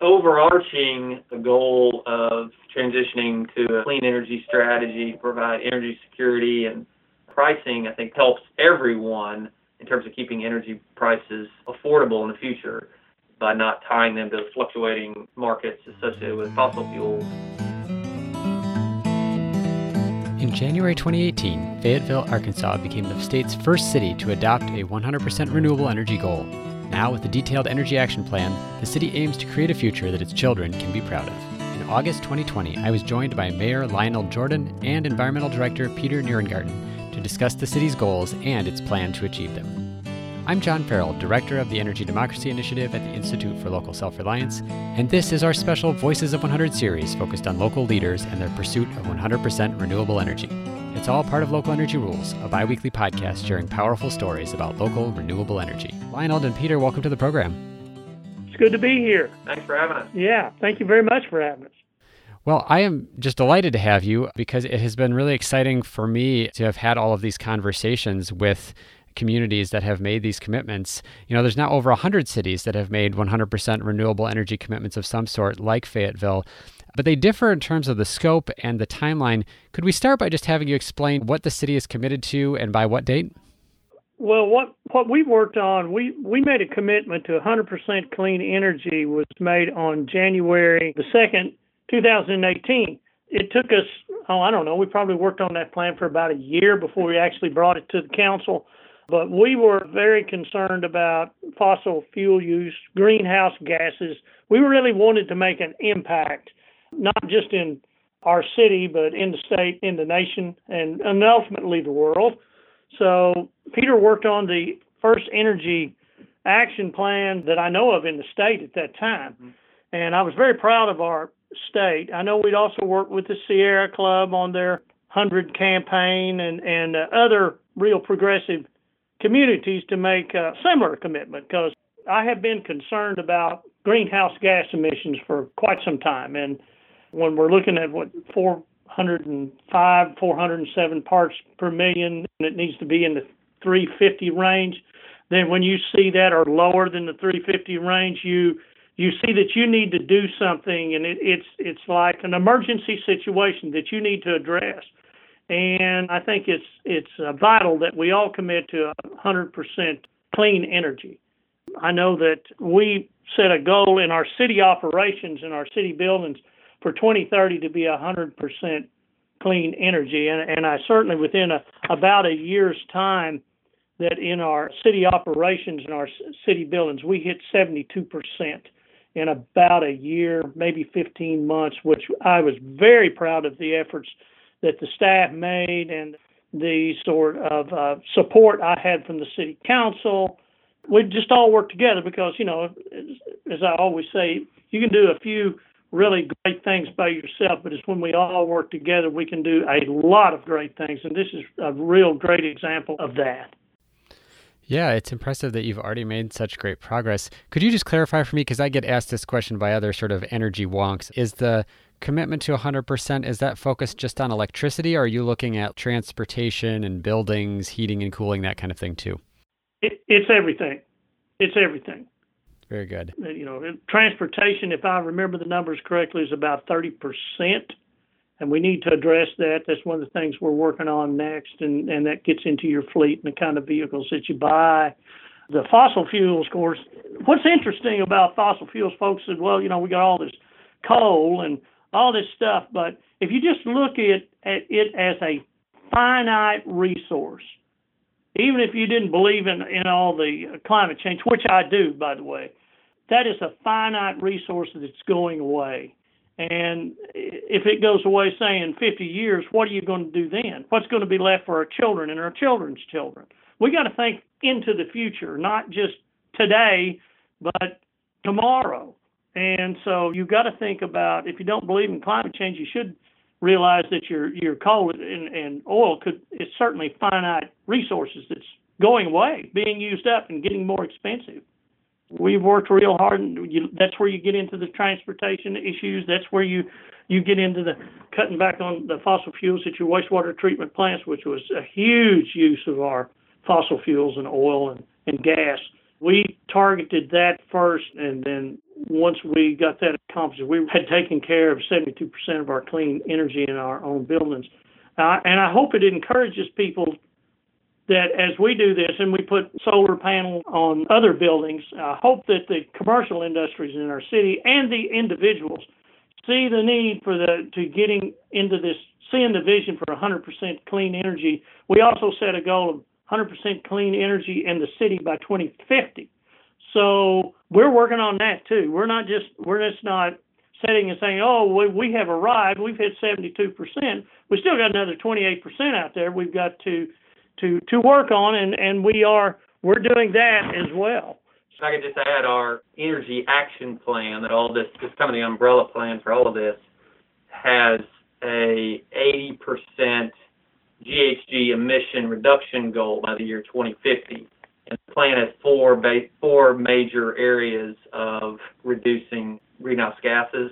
overarching goal of transitioning to a clean energy strategy, provide energy security and pricing, I think helps everyone in terms of keeping energy prices affordable in the future by not tying them to fluctuating markets associated with fossil fuels. In January 2018, Fayetteville, Arkansas became the state's first city to adopt a 100% renewable energy goal. Now, with a detailed energy action plan, the city aims to create a future that its children can be proud of. In August 2020, I was joined by Mayor Lioneld Jordan and Environmental Director Peter Nierengarten to discuss the city's goals and its plan to achieve them. I'm John Farrell, Director of the Energy Democracy Initiative at the Institute for Local Self Reliance, and this is our special Voices of 100 series focused on local leaders and their pursuit of 100% renewable energy. It's all part of Local Energy Rules, a bi weekly podcast sharing powerful stories about local renewable energy. Lioneld and Peter, welcome to the program. It's good to be here. Thanks for having us. Yeah, thank you very much for having us. Well, I am just delighted to have you because it has been really exciting for me to have had all of these conversations with communities that have made these commitments. You know, there's now over 100 cities that have made 100% renewable energy commitments of some sort, like Fayetteville, but they differ in terms of the scope and the timeline. Could we start by just having you explain what the city is committed to and by what date? Well, what what we worked on, we we made a commitment to 100% clean energy was made on January the 2nd, 2018. It took us, oh, I don't know, we probably worked on that plan for about a year before we actually brought it to the council. But we were very concerned about fossil fuel use, greenhouse gases. We really wanted to make an impact, not just in our city, but in the state, in the nation, and, and ultimately the world. So Peter worked on the first energy action plan that I know of in the state at that time. Mm-hmm. And I was very proud of our state. I know we'd also worked with the Sierra Club on their 100 campaign and, and uh, other real progressive communities to make a similar commitment because I have been concerned about greenhouse gas emissions for quite some time. And when we're looking at what 405, 407 parts per million, and it needs to be in the 350 range, then when you see that or lower than the 350 range, you you see that you need to do something, and it, it's it's like an emergency situation that you need to address and I think it's it's uh, vital that we all commit to 100% clean energy. I know that we set a goal in our city operations and our city buildings for 2030 to be 100% clean energy, and, and I certainly within a, about a year's time that in our city operations and our city buildings we hit 72% in about a year, maybe 15 months, which I was very proud of the efforts that the staff made and the sort of uh, support I had from the city council. We just all worked together because, you know, as I always say, you can do a few really great things by yourself, but it's when we all work together we can do a lot of great things. And this is a real great example of that. Yeah, it's impressive that you've already made such great progress. Could you just clarify for me? Because I get asked this question by other sort of energy wonks. Is the commitment to 100% is that focused just on electricity or are you looking at transportation and buildings heating and cooling that kind of thing too it, it's everything it's everything very good. Uh, you know transportation if i remember the numbers correctly is about 30% and we need to address that. That's one of the things we're working on next and, and that gets into your fleet and the kind of vehicles that you buy. The fossil fuels of course what's interesting about fossil fuels folks said well you know we got all this coal and all this stuff. But if you just look at, at it as a finite resource, even if you didn't believe in, in all the climate change, which I do, by the way, that is a finite resource that's going away. And if it goes away, say in 50 years, what are you going to do then? What's going to be left for our children and our children's children? We got to think into the future, not just today, but tomorrow. And so you've got to think about if you don't believe in climate change, you should realize that your your coal and, and oil could it's certainly finite resources that's going away, being used up and getting more expensive. We've worked real hard, and you, that's where you get into the transportation issues. That's where you you get into the cutting back on the fossil fuels at your wastewater treatment plants, which was a huge use of our fossil fuels and oil and, and gas We targeted that first, and then once we got that accomplished, we had taken care of 72% of our clean energy in our own buildings. Uh, and I hope it encourages people that as we do this and we put solar panels on other buildings, I hope that the commercial industries in our city and the individuals see the need for the to getting into this, seeing the vision for 100% clean energy. We also set a goal of 100% clean energy in the city by 2050. So we're working on that too. We're not just we're just not sitting and saying, "Oh, we, we have arrived. We've hit 72%. We still got another 28% out there. We've got to to to work on, and and we are we're doing that as well." If I could just add, our energy action plan that all this this kind of the umbrella plan for all of this has a 80% GHG emission reduction goal by the year 2050. And the plan has four ba- four major areas of reducing greenhouse gases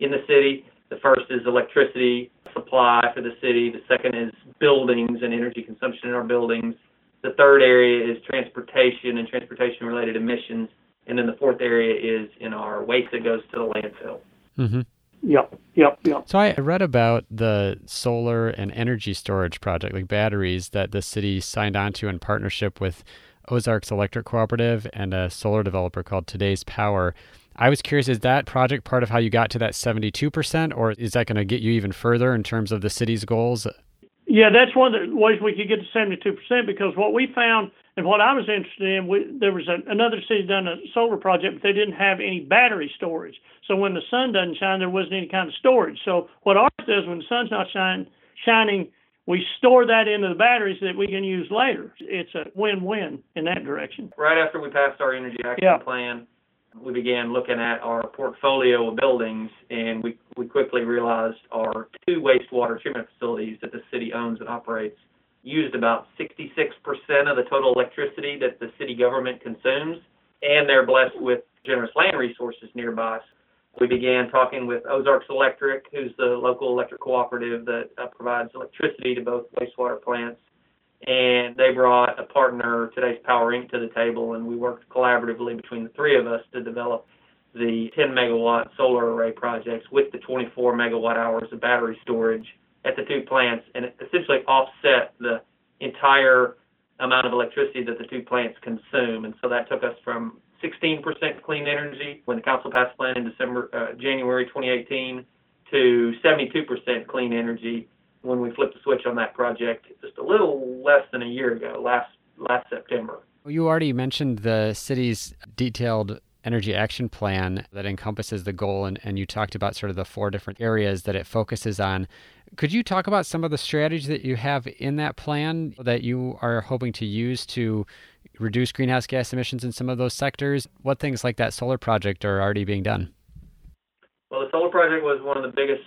in the city. The first is electricity supply for the city. The second is buildings and energy consumption in our buildings. The third area is transportation and transportation related emissions. And then the fourth area is in our waste that goes to the landfill. Mm-hmm. Yep, yep, yep. So I read about the solar and energy storage project, like batteries, that the city signed on to in partnership with Ozarks Electric Cooperative and a solar developer called Today's Power. I was curious, is that project part of how you got to that 72%, or is that going to get you even further in terms of the city's goals? Yeah, that's one of the ways we could get to 72% because what we found and what I was interested in, we, there was a, another city done a solar project, but they didn't have any battery storage. So when the sun doesn't shine, there wasn't any kind of storage. So what ours does when the sun's not shine, shining, we store that into the batteries that we can use later. It's a win-win in that direction. Right after we passed our energy action yeah. plan, we began looking at our portfolio of buildings, and we, we quickly realized our two wastewater treatment facilities that the city owns and operates used about 66% of the total electricity that the city government consumes, and they're blessed with generous land resources nearby. We began talking with Ozarks Electric, who's the local electric cooperative that uh, provides electricity to both wastewater plants and they brought a partner, Today's Power Inc., to the table, and we worked collaboratively between the three of us to develop the 10 megawatt solar array projects with the 24 megawatt hours of battery storage at the two plants, and essentially offset the entire amount of electricity that the two plants consume. And so that took us from 16% clean energy when the council passed the plan in December, uh, January 2018, to 72% clean energy when we flipped the switch on that project just a little less than a year ago, last last September. You already mentioned the city's detailed energy action plan that encompasses the goal, and, and you talked about sort of the four different areas that it focuses on. Could you talk about some of the strategies that you have in that plan that you are hoping to use to reduce greenhouse gas emissions in some of those sectors? What things like that solar project are already being done? Well, the solar project was one of the biggest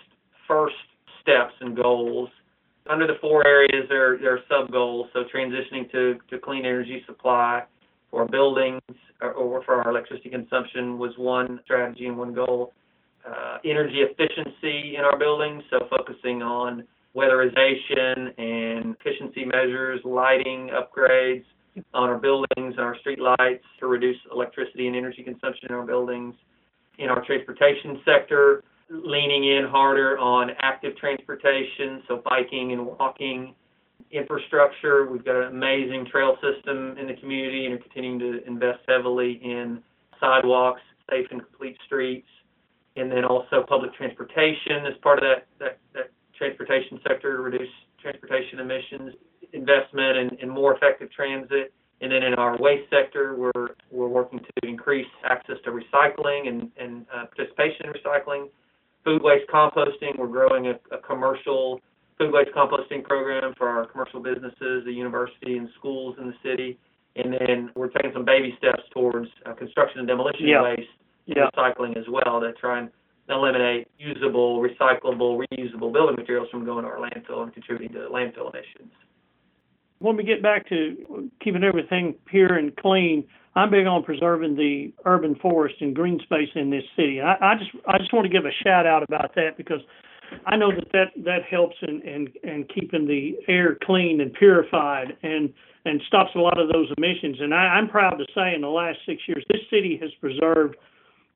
first steps and goals. Under the four areas, there, there are sub goals. So transitioning to, to clean energy supply for buildings or, or for our electricity consumption was one strategy and one goal. Uh, energy efficiency in our buildings, so focusing on weatherization and efficiency measures, lighting upgrades on our buildings and our street lights to reduce electricity and energy consumption in our buildings. In our transportation sector, leaning in harder on active transportation, so biking and walking infrastructure. We've got an amazing trail system in the community and are continuing to invest heavily in sidewalks, safe and complete streets, and then also public transportation as part of that, that, that transportation sector to reduce transportation emissions, investment and in more effective transit. And then in our waste sector, we're, we're working to increase access to recycling and, and uh, participation in recycling food waste composting. We're growing a, a commercial food waste composting program for our commercial businesses, the university, and schools in the city. And then we're taking some baby steps towards uh, construction and demolition yeah. waste yeah. recycling as well to try and eliminate usable, recyclable, reusable building materials from going to our landfill and contributing to landfill emissions. When we get back to keeping everything pure and clean, I'm big on preserving the urban forest and green space in this city. I, I just I just want to give a shout out about that because I know that that, that helps in, in, in keeping the air clean and purified and and stops a lot of those emissions. And I, I'm proud to say, in the last six years, this city has preserved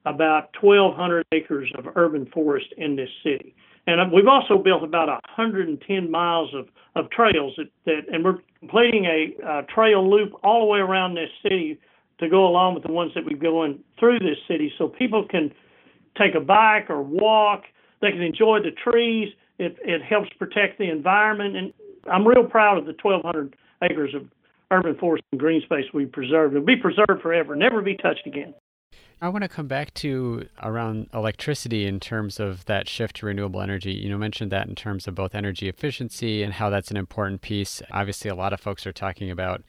about 1,200 acres of urban forest in this city. And uh, we've also built about 110 miles of, of trails that, that, and we're completing a, a trail loop all the way around this city to go along with the ones that we're going through this city so people can take a bike or walk. They can enjoy the trees. It, it helps protect the environment. And I'm real proud of the 1,200 acres of urban forest and green space we preserved. It'll be preserved forever, never be touched again. I want to come back to around electricity in terms of that shift to renewable energy. You know, mentioned that in terms of both energy efficiency and how that's an important piece. Obviously, a lot of folks are talking about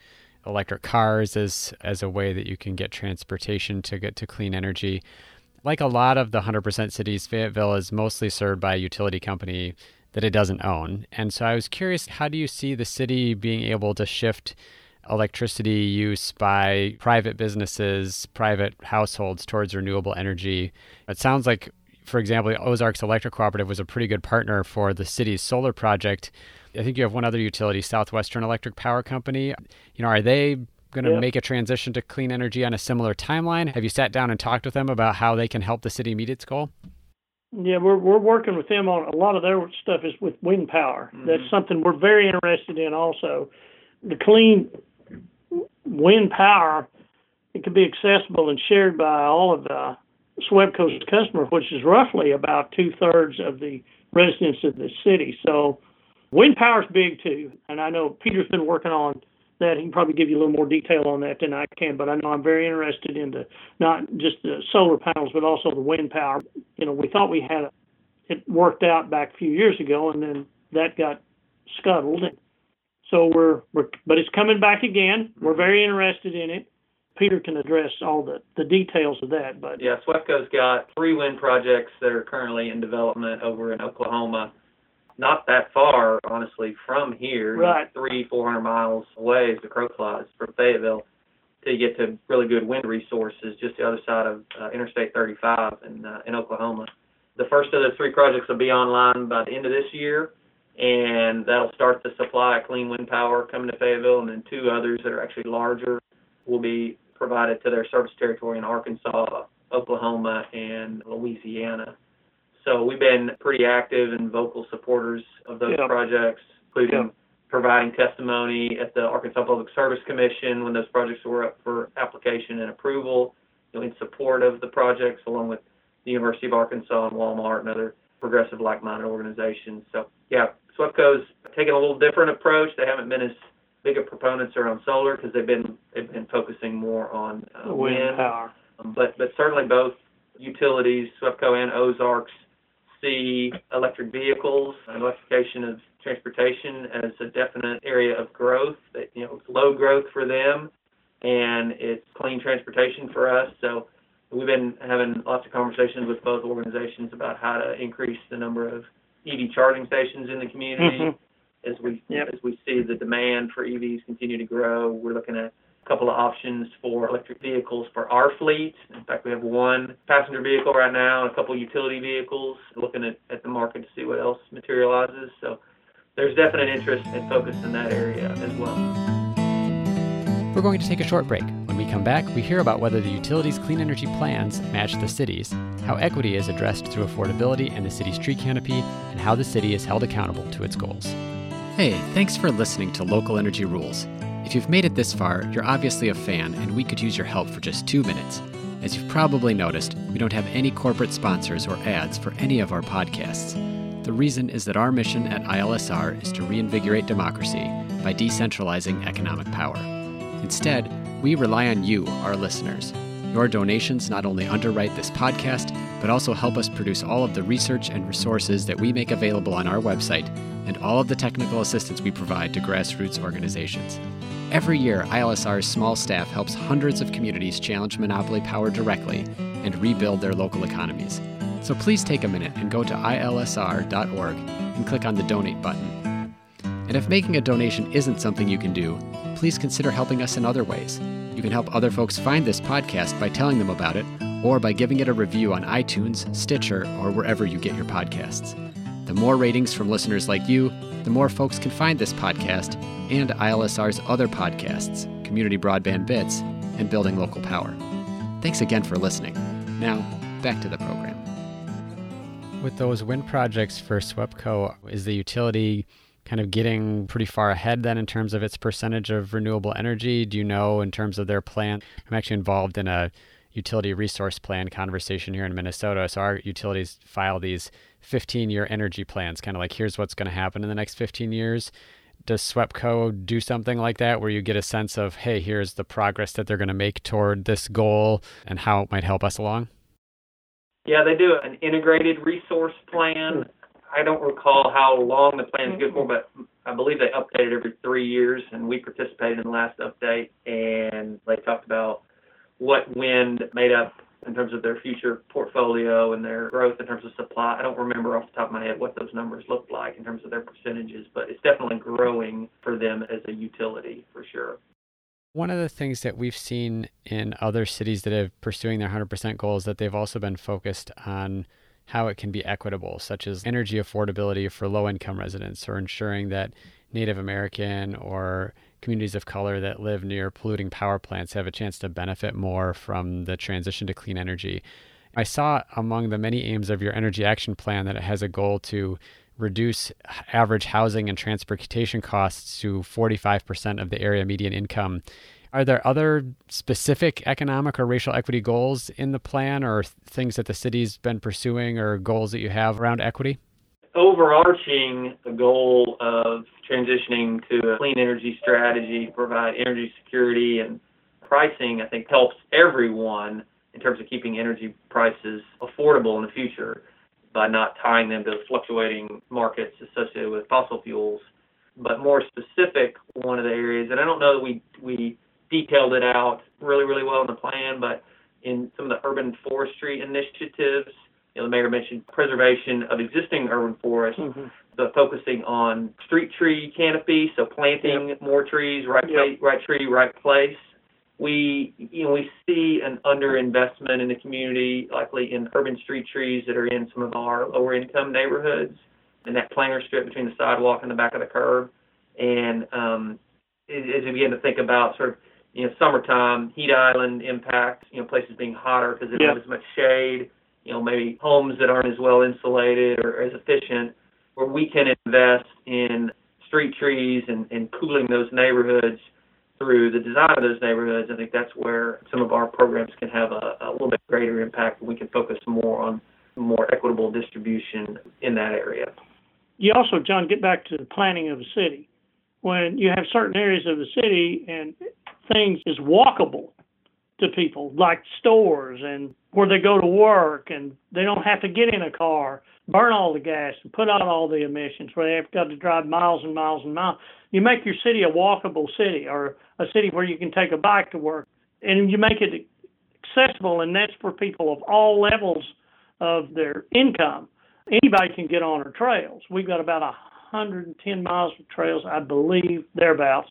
electric cars as as a way that you can get transportation to get to clean energy. Like a lot of the 100% cities, Fayetteville is mostly served by a utility company that it doesn't own. And so I was curious, how do you see the city being able to shift electricity use by private businesses, private households towards renewable energy. It sounds like, for example, Ozarks Electric Cooperative was a pretty good partner for the city's solar project. I think you have one other utility, Southwestern Electric Power Company. You know, are they going to yep. make a transition to clean energy on a similar timeline? Have you sat down and talked with them about how they can help the city meet its goal? Yeah, we're we're working with them on a lot of their stuff is with wind power. Mm-hmm. That's something we're very interested in also. The clean wind power, it can be accessible and shared by all of the SWEPCO's customers, which is roughly about two thirds of the residents of the city. So wind power is big too, and I know Peter's been working on that. He can probably give you a little more detail on that than I can, but I know I'm very interested in the not just the solar panels, but also the wind power. You know, we thought we had it worked out back a few years ago, and then that got scuttled. So we're, we're but it's coming back again. We're very interested in it. Peter can address all the, the details of that. But yeah, SWEPCO's got three wind projects that are currently in development over in Oklahoma. Not that far, honestly, from here. Right. Three, four hundred miles away is the crow flies from Fayetteville to get to really good wind resources just the other side of uh, Interstate 35 in uh, in Oklahoma. The first of the three projects will be online by the end of this year and that'll start the supply of clean wind power coming to Fayetteville, and then two others that are actually larger will be provided to their service territory in Arkansas, Oklahoma, and Louisiana. So we've been pretty active and vocal supporters of those yep. projects, including yep. providing testimony at the Arkansas Public Service Commission when those projects were up for application and approval, you know, in support of the projects, along with the University of Arkansas and Walmart and other progressive like-minded organizations. So yeah, SWEPCO's taken a little different approach. They haven't been as big of proponents around solar because they've been they've been focusing more on uh, wind, wind power. Um, but but certainly both utilities, SWEPCO and Ozarks, see electric vehicles and electrification of transportation as a definite area of growth. That you know, it's low growth for them, and it's clean transportation for us. So we've been having lots of conversations with both organizations about how to increase the number of EV charging stations in the community. Mm-hmm. As we yep. as we see the demand for EVs continue to grow, we're looking at a couple of options for electric vehicles for our fleet. In fact, we have one passenger vehicle right now and a couple of utility vehicles. Looking at, at the market to see what else materializes. So there's definite interest and focus in that area as well. We're going to take a short break. When we come back, we hear about whether the utilities' clean energy plans match the city's, how equity is addressed through affordability and the city's tree canopy, and how the city is held accountable to its goals. Hey, thanks for listening to Local Energy Rules. If you've made it this far, you're obviously a fan, and we could use your help for just two minutes. As you've probably noticed, we don't have any corporate sponsors or ads for any of our podcasts. The reason is that our mission at ILSR is to reinvigorate democracy by decentralizing economic power. Instead, we rely on you, our listeners. Your donations not only underwrite this podcast, but also help us produce all of the research and resources that we make available on our website and all of the technical assistance we provide to grassroots organizations. Every year, ILSR's small staff helps hundreds of communities challenge monopoly power directly and rebuild their local economies. So please take a minute and go to ilsr.org and click on the donate button. And if making a donation isn't something you can do, please consider helping us in other ways. You can help other folks find this podcast by telling them about it or by giving it a review on iTunes, Stitcher, or wherever you get your podcasts. The more ratings from listeners like you, the more folks can find this podcast and ILSR's other podcasts, Community Broadband Bits and Building Local Power. Thanks again for listening. Now, back to the program. With those wind projects for SWEPCO, is the utility kind of getting pretty far ahead then in terms of its percentage of renewable energy? Do you know in terms of their plan? I'm actually involved in a utility resource plan conversation here in Minnesota. So our utilities file these 15 year energy plans, kind of like here's what's going to happen in the next 15 years. Does SWEPCO do something like that where you get a sense of, hey, here's the progress that they're going to make toward this goal and how it might help us along? Yeah, they do an integrated resource plan. I don't recall how long the plan is good for, mm-hmm. but I believe they update it every three years, and we participated in the last update, and they talked about what wind made up in terms of their future portfolio and their growth in terms of supply. I don't remember off the top of my head what those numbers look like in terms of their percentages, but it's definitely growing for them as a utility for sure. One of the things that we've seen in other cities that are pursuing their 100% goals is that they've also been focused on how it can be equitable, such as energy affordability for low income residents or ensuring that Native American or communities of color that live near polluting power plants have a chance to benefit more from the transition to clean energy. I saw among the many aims of your energy action plan that it has a goal to reduce average housing and transportation costs to 45% of the area median income. Are there other specific economic or racial equity goals in the plan or things that the city's been pursuing or goals that you have around equity? overarching the goal of transitioning to a clean energy strategy, provide energy security and pricing, I think helps everyone in terms of keeping energy prices affordable in the future by not tying them to fluctuating markets associated with fossil fuels. But more specific, one of the areas, and I don't know that we we detailed it out really, really well in the plan, but in some of the urban forestry initiatives you know, the mayor mentioned preservation of existing urban forests, mm-hmm. but focusing on street tree canopy, so planting yep. more trees, right yep. place, right tree, right place. We, you know, we see an underinvestment in the community, likely in urban street trees that are in some of our lower income neighborhoods, and that planar strip between the sidewalk and the back of the curb. And um, as we begin to think about sort of you know summertime heat island impact, you know places being hotter because they don't have as much shade you know, maybe homes that aren't as well insulated or as efficient, where we can invest in street trees and, and cooling those neighborhoods through the design of those neighborhoods. I think that's where some of our programs can have a, a little bit greater impact and we can focus more on more equitable distribution in that area. You also, John, get back to the planning of the city. When you have certain areas of the city and things is walkable, to people, like stores and where they go to work, and they don't have to get in a car, burn all the gas, and put out all the emissions, where they have got to drive miles and miles and miles. You make your city a walkable city, or a city where you can take a bike to work, and you make it accessible, and that's for people of all levels of their income. Anybody can get on our trails. We've got about 110 miles of trails, I believe, thereabouts.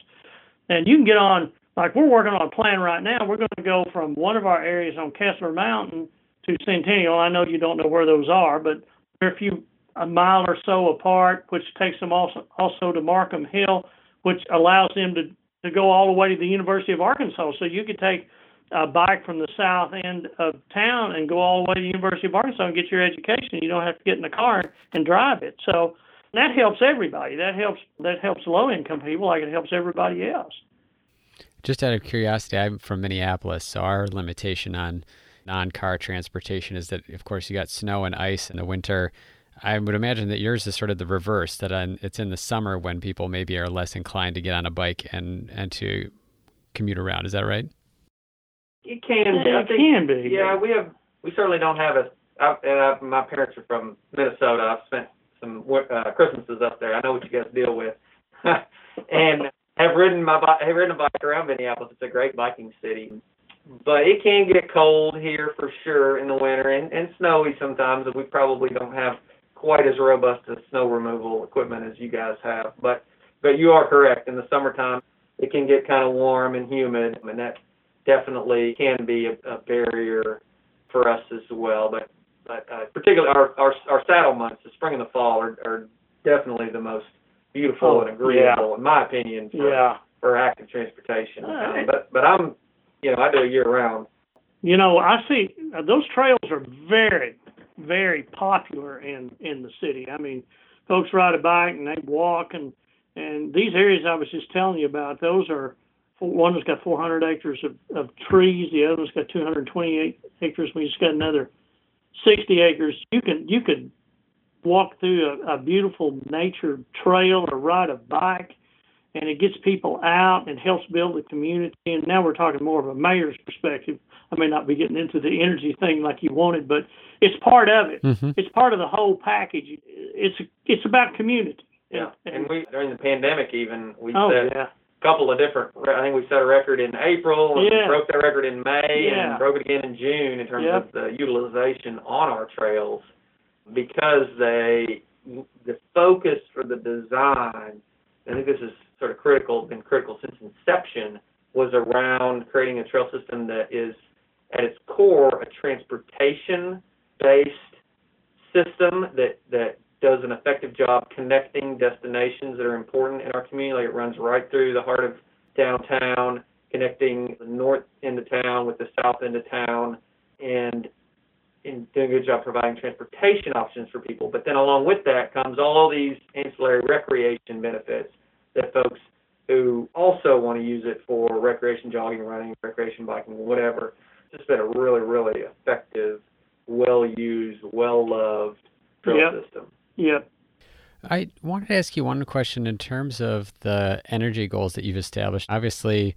And you can get on like we're working on a plan right now. We're going to go from one of our areas on Kessler Mountain to Centennial. I know you don't know where those are, but they're a few a mile or so apart, which takes them also also to Markham Hill, which allows them to to go all the way to the University of Arkansas. So you could take a bike from the south end of town and go all the way to the University of Arkansas and get your education. You don't have to get in the car and drive it. So that helps everybody. That helps that helps low income people like it helps everybody else. Just out of curiosity, I'm from Minneapolis, so our limitation on non-car transportation is that, of course, you got snow and ice in the winter. I would imagine that yours is sort of the reverse. That it's in the summer when people maybe are less inclined to get on a bike and and to commute around. Is that right? It can. Be. It can be. Yeah, we have. We certainly don't have a. I, and I, my parents are from Minnesota. I've spent some uh, Christmases up there. I know what you guys deal with. and have ridden my bike, have ridden a bike around Minneapolis. It's a great biking city, but it can get cold here for sure in the winter and, and snowy sometimes. And we probably don't have quite as robust a snow removal equipment as you guys have. But but you are correct. In the summertime, it can get kind of warm and humid, and that definitely can be a, a barrier for us as well. But but uh, particularly our, our our saddle months, the spring and the fall, are, are definitely the most beautiful Oh, and agreeable, in my opinion, for, Yeah. for active transportation. Um, but but I'm, you know, I do it year round. You know, I see uh, those trails are very, very popular in in the city. I mean, folks ride a bike and they walk, and and these areas I was just telling you about, those are one has got 400 acres of, of trees, the other one's got 228 acres. We just got another 60 acres. You can you could walk through a, a beautiful nature trail or ride a bike and it gets people out and helps build a community. And now we're talking more of a mayor's perspective. I may not be getting into the energy thing like you wanted, but it's part of it. Mhm. It's part of the whole package. It's it's about community. Yeah, and we during the pandemic even we oh set yeah, a couple of different. I think we set a record in April and Yeah. broke that record in May Yeah. and broke it again in June in terms Yep. of the utilization on our trails because they the focus for the design. I think this is sort of critical, been critical since inception, was around creating a trail system that is at its core a transportation-based system that that does an effective job connecting destinations that are important in our community. Like it runs right through the heart of downtown, connecting the north end of town with the south end of town, and in doing a good job providing transportation options for people. But then along with that comes all these ancillary recreation benefits that folks who also want to use it for recreation jogging, running, recreation biking, whatever. It's just been a really, really effective, well used, well loved trail Yep. system. yep. I wanted to ask you one question in terms of the energy goals that you've established. Obviously,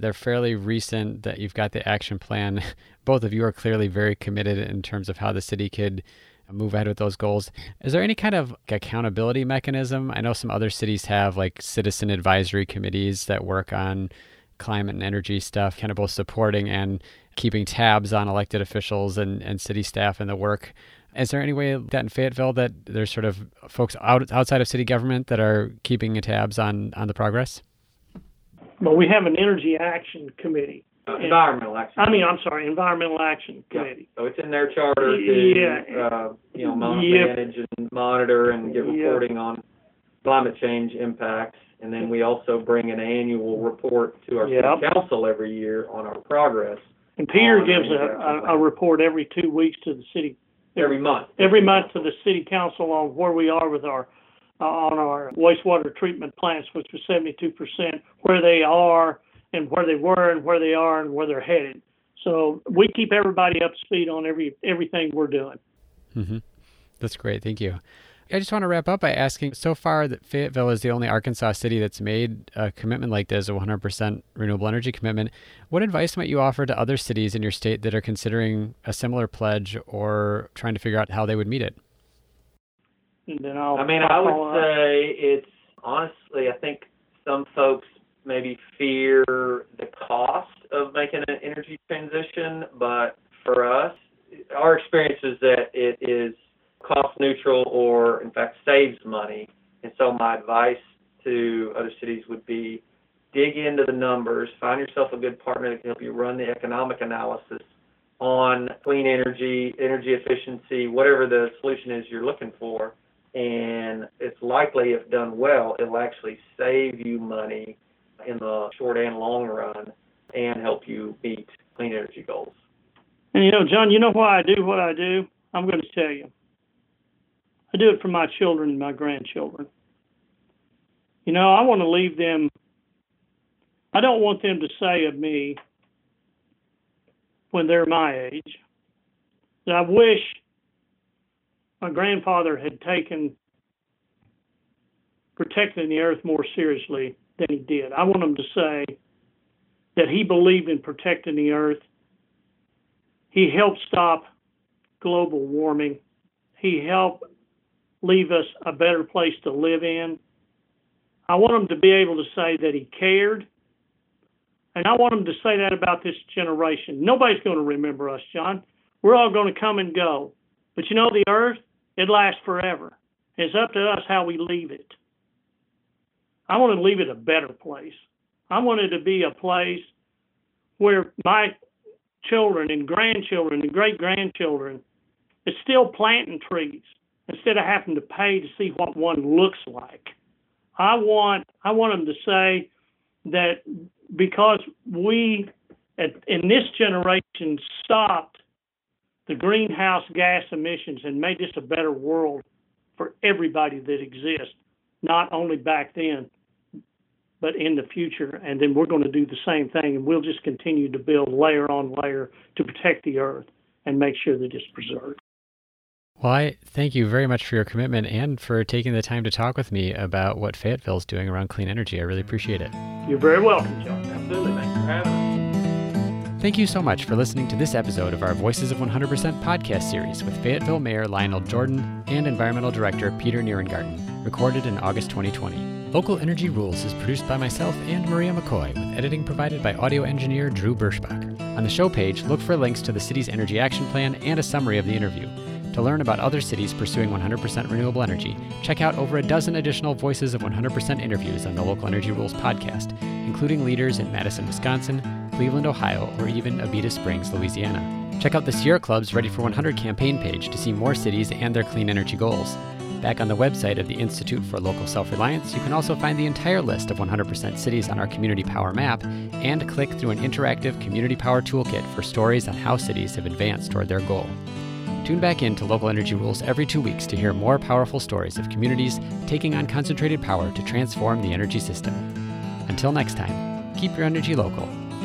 they're fairly recent that you've got the action plan. Both of you are clearly very committed in terms of how the city could move ahead with those goals. Is there any kind of accountability mechanism? I know some other cities have like citizen advisory committees that work on climate and energy stuff, kind of both supporting and keeping tabs on elected officials and, and city staff and the work. Is there any way that in Fayetteville that there's sort of folks out, outside of city government that are keeping tabs on, on the progress? But we have an energy action committee. Uh, environmental action. I mean, I'm sorry, environmental action Yeah. committee. So it's in their charter to, Yeah. uh, you know, mon- Yep. manage and monitor and give Yep. reporting on climate change impacts. And then we also bring an annual report to our Yep. city council every year on our progress And Peter Oh, gives a, energy action a, a plan. report every two weeks to the city every month. every month to the city council on where we are with our on our wastewater treatment plants, which was 72%, where they are and where they were and where they are and where they're headed. So we keep everybody up to speed on every everything we're doing. hmm That's great. Thank you. I just want to wrap up by asking so far that Fayetteville is the only Arkansas city that's made a commitment like this, a 100% renewable energy commitment. What advice might you offer to other cities in your state that are considering a similar pledge or trying to figure out how they would meet it? Then I'll. I mean, I'll I would say it's honestly, I think some folks maybe fear the cost of making an energy transition, but for us, our experience is that it is cost neutral or, in fact, saves money. And so, my advice to other cities would be dig into the numbers, find yourself a good partner that can help you run the economic analysis on clean energy, energy efficiency, whatever the solution is you're looking for and it's likely, if done well, it'll actually save you money in the short and long run and help you meet clean energy goals. And you know, John, you know why I do what I do? I'm going to tell you. I do it for my children and my grandchildren. You know, I want to leave them, I don't want them to say of me when they're my age that I wish my grandfather had taken protecting the earth more seriously than he did. I want him to say that he believed in protecting the earth he helped stop global warming. He helped leave us a better place to live in. I want him to be able to say that he cared. And I want him to say that about this generation. Nobody's going to remember us, John. We're all going to come and go. But you know, the earth, it lasts forever. It's up to us how we leave it. I want to leave it a better place. I want it to be a place where my children and grandchildren and great grandchildren is still planting trees instead of having to pay to see what one looks like. I want I want them to say that because we at, in this generation stopped the greenhouse gas emissions and made this a better world for everybody that exists, not only back then, but in the future. And then we're going to do the same thing, and we'll just continue to build layer on layer to protect the earth and make sure that it's preserved. Well, I thank you very much for your commitment and for taking the time to talk with me about what Fayetteville is doing around clean energy. I really appreciate it. You're very welcome, John. Absolutely. Thanks for having us. Thank you so much for listening to this episode of our Voices of 100% podcast series with Fayetteville Mayor Lioneld Jordan and Environmental Director Peter Nierengarten, recorded in August 2020. Local Energy Rules is produced by myself and Maria McCoy, with editing provided by audio engineer Drew Birschbach. On the show page, look for links to the city's energy action plan and a summary of the interview. To learn about other cities pursuing 100% renewable energy, check out over a dozen additional Voices of 100% interviews on the Local Energy Rules podcast, including leaders in Madison, Wisconsin, Cleveland, Ohio, or even Abita Springs, Louisiana. Check out the Sierra Club's Ready for 100 campaign page to see more cities and their clean energy goals. Back on the website of the Institute for Local Self Reliance, you can also find the entire list of 100% cities on our Community Power map and click through an interactive Community Power toolkit for stories on how cities have advanced toward their goal. Tune back in to Local Energy Rules every two weeks to hear more powerful stories of communities taking on concentrated power to transform the energy system. Until next time, keep your energy local,